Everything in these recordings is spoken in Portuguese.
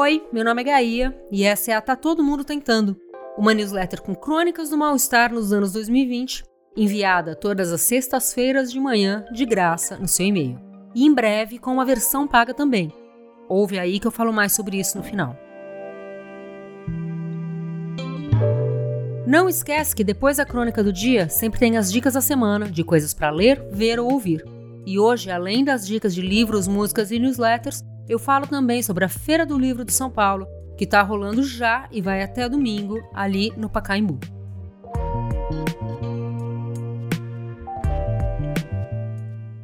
Oi, meu nome é Gaia e essa é a Tá Todo Mundo Tentando, uma newsletter com crônicas do mal-estar nos anos 2020, enviada todas as sextas-feiras de manhã de graça no seu e-mail. E em breve com uma versão paga também. Ouve aí que eu falo mais sobre isso no final. Não esquece que depois da crônica do dia sempre tem as dicas da semana de coisas para ler, ver ou ouvir. E hoje, além das dicas de livros, músicas e newsletters, eu falo também sobre a Feira do Livro de São Paulo, que está rolando já e vai até domingo ali no Pacaembu.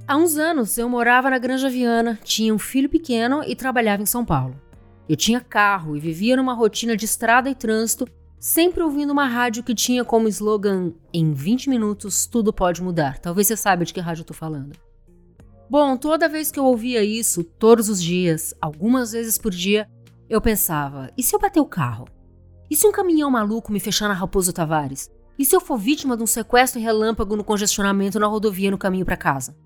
Há uns anos eu morava na Granja Viana, tinha um filho pequeno e trabalhava em São Paulo. Eu tinha carro e vivia numa rotina de estrada e trânsito, sempre ouvindo uma rádio que tinha como slogan: Em 20 minutos tudo pode mudar. Talvez você saiba de que rádio eu tô falando. Bom, toda vez que eu ouvia isso, todos os dias, algumas vezes por dia, eu pensava: e se eu bater o carro? E se um caminhão maluco me fechar na Raposo Tavares? E se eu for vítima de um sequestro relâmpago no congestionamento na rodovia no caminho para casa?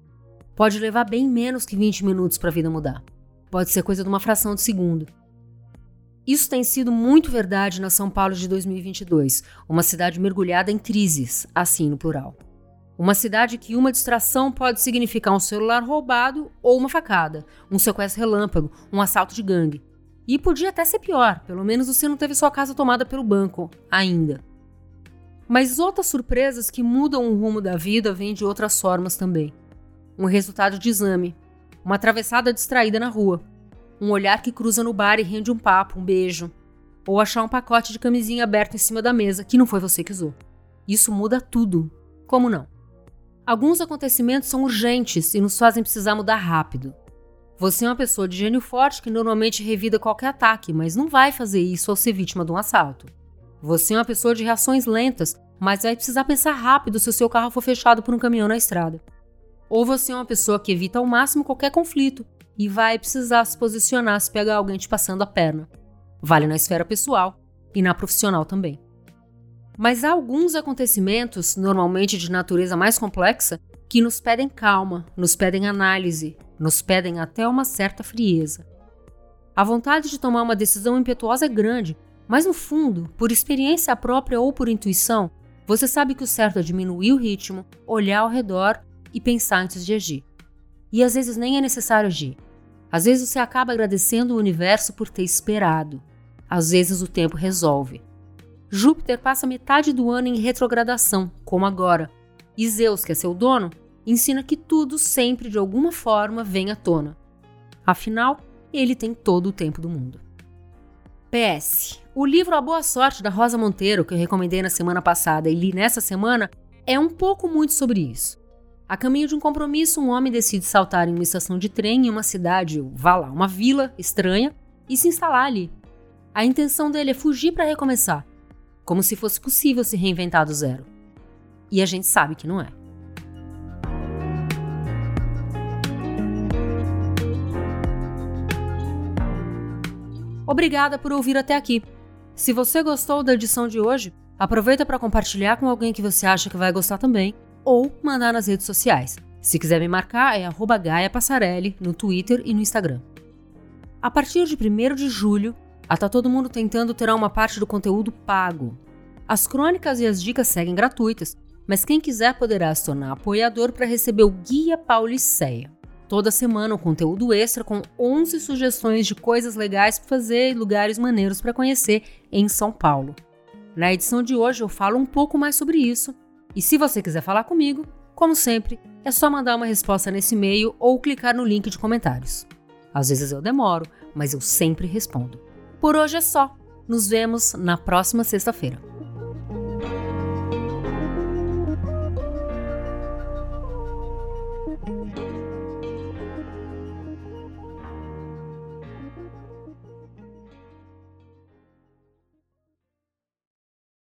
Pode levar bem menos que 20 minutos para a vida mudar. Pode ser coisa de uma fração de segundo. Isso tem sido muito verdade na São Paulo de 2022, uma cidade mergulhada em crises, assim no plural. Uma cidade que uma distração pode significar um celular roubado ou uma facada, um sequestro relâmpago, um assalto de gangue. E podia até ser pior, pelo menos você não teve sua casa tomada pelo banco, ainda. Mas outras surpresas que mudam o rumo da vida vêm de outras formas também. Um resultado de exame, uma atravessada distraída na rua, um olhar que cruza no bar e rende um papo, um beijo, ou achar um pacote de camisinha aberto em cima da mesa que não foi você que usou. Isso muda tudo. Como não? Alguns acontecimentos são urgentes e nos fazem precisar mudar rápido. Você é uma pessoa de gênio forte que normalmente revida qualquer ataque, mas não vai fazer isso ao ser vítima de um assalto. Você é uma pessoa de reações lentas, mas vai precisar pensar rápido se o seu carro for fechado por um caminhão na estrada. Ou você é uma pessoa que evita ao máximo qualquer conflito e vai precisar se posicionar se pegar alguém te passando a perna. Vale na esfera pessoal e na profissional também. Mas há alguns acontecimentos, normalmente de natureza mais complexa, que nos pedem calma, nos pedem análise, nos pedem até uma certa frieza. A vontade de tomar uma decisão impetuosa é grande, mas no fundo, por experiência própria ou por intuição, você sabe que o certo é diminuir o ritmo, olhar ao redor e pensar antes de agir. E às vezes nem é necessário agir. Às vezes você acaba agradecendo o universo por ter esperado. Às vezes o tempo resolve. Júpiter passa metade do ano em retrogradação, como agora. E Zeus, que é seu dono, ensina que tudo sempre de alguma forma vem à tona. Afinal, ele tem todo o tempo do mundo. PS. O livro A Boa Sorte da Rosa Monteiro, que eu recomendei na semana passada e li nessa semana, é um pouco muito sobre isso. A caminho de um compromisso, um homem decide saltar em uma estação de trem em uma cidade, vá lá, uma vila estranha, e se instalar ali. A intenção dele é fugir para recomeçar, como se fosse possível se reinventar do zero. E a gente sabe que não é. Obrigada por ouvir até aqui. Se você gostou da edição de hoje, aproveita para compartilhar com alguém que você acha que vai gostar também, ou mandar nas redes sociais. Se quiser me marcar, é Gaia Passarelli no Twitter e no Instagram. A partir de 1 de julho, a Tá Todo Mundo Tentando terá uma parte do conteúdo pago. As crônicas e as dicas seguem gratuitas, mas quem quiser poderá se tornar apoiador para receber o Guia Pauliceia. Toda semana um conteúdo extra com 11 sugestões de coisas legais para fazer e lugares maneiros para conhecer em São Paulo. Na edição de hoje eu falo um pouco mais sobre isso, e se você quiser falar comigo, como sempre, é só mandar uma resposta nesse e-mail ou clicar no link de comentários. Às vezes eu demoro, mas eu sempre respondo. Por hoje é só. Nos vemos na próxima sexta-feira.